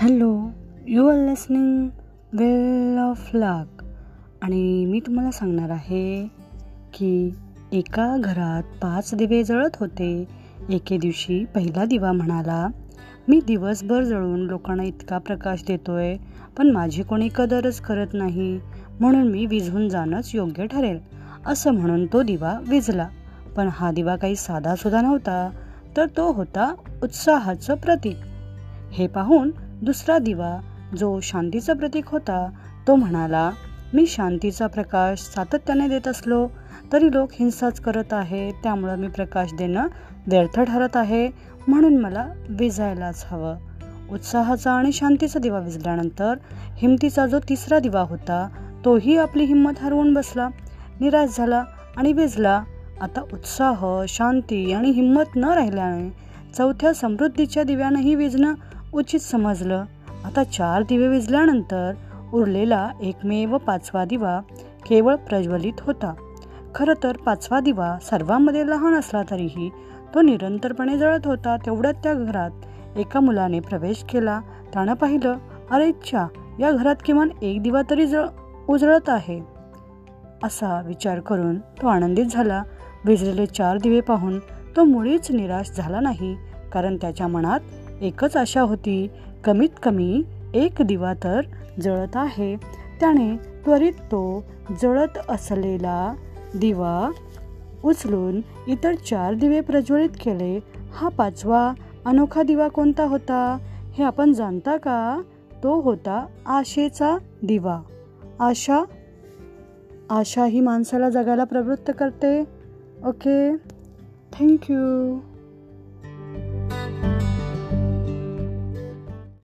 Hello you are listening well of luck आणि मी तुम्हाला सांगणार आहे की एका घरात पाच दिवे जळत होते. एके दिवशी पहिला दिवा म्हणाला मी दिवसभर जळून लोकांना इतका प्रकाश देतोय पण माझी कोणी कदरच करत नाही. म्हणून मी विझून जाणंच योग्य ठरेल असं म्हणून तो दिवा विझला. पण हा दिवा काही साधासुद्धा नव्हता तर तो होता उत्साहाचं प्रतीक. हे पाहून दुसरा दिवा जो शांतीचा प्रतीक होता तो म्हणाला मी शांतीचा प्रकाश सातत्याने देत असलो तरी लोक हिंसाच करत आहे त्यामुळं मी प्रकाश देणं व्यर्थ ठरत आहे म्हणून मला विजायलाच हवं. उत्साहाचा आणि शांतीचा दिवा विजल्यानंतर हिमतीचा जो तिसरा दिवा होता तोही आपली हिंमत हरवून बसला. निराश झाला आणि विजला आता उत्साह शांती आणि हिंमत न राहिल्याने चौथ्या समृद्धीच्या दिव्यानंही विजणं उचित समजलं. आता चार दिवे विजल्यानंतर उरलेला एकमेव पाचवा दिवा केवळ प्रज्वलित होता. खरं तर पाचवा दिवा सर्वांमध्ये लहान असला तरीही तो निरंतरपणे जळत होता. तेवढ्यात त्या घरात एका मुलाने प्रवेश केला. त्यानं पाहिलं अरे इच्छा या घरात किमान एक दिवा तरी जळ उजळत आहे. असा विचार करून तो आनंदित झाला. विजलेले चार दिवे पाहून तो मुळीच निराश झाला नाही कारण त्याच्या मनात एकच आशा होती कमीत कमी एक दिवा तर जळत आहे. त्याने त्वरित तो जळत असलेला दिवा उचलून इतर चार दिवे प्रज्वलित केले. हा पाचवा अनोखा दिवा कोणता होता हे आपण जाणता का? तो होता आशेचा दिवा. आशा? आशा ही माणसाला जगायला प्रवृत्त करते. ओके. Thank you.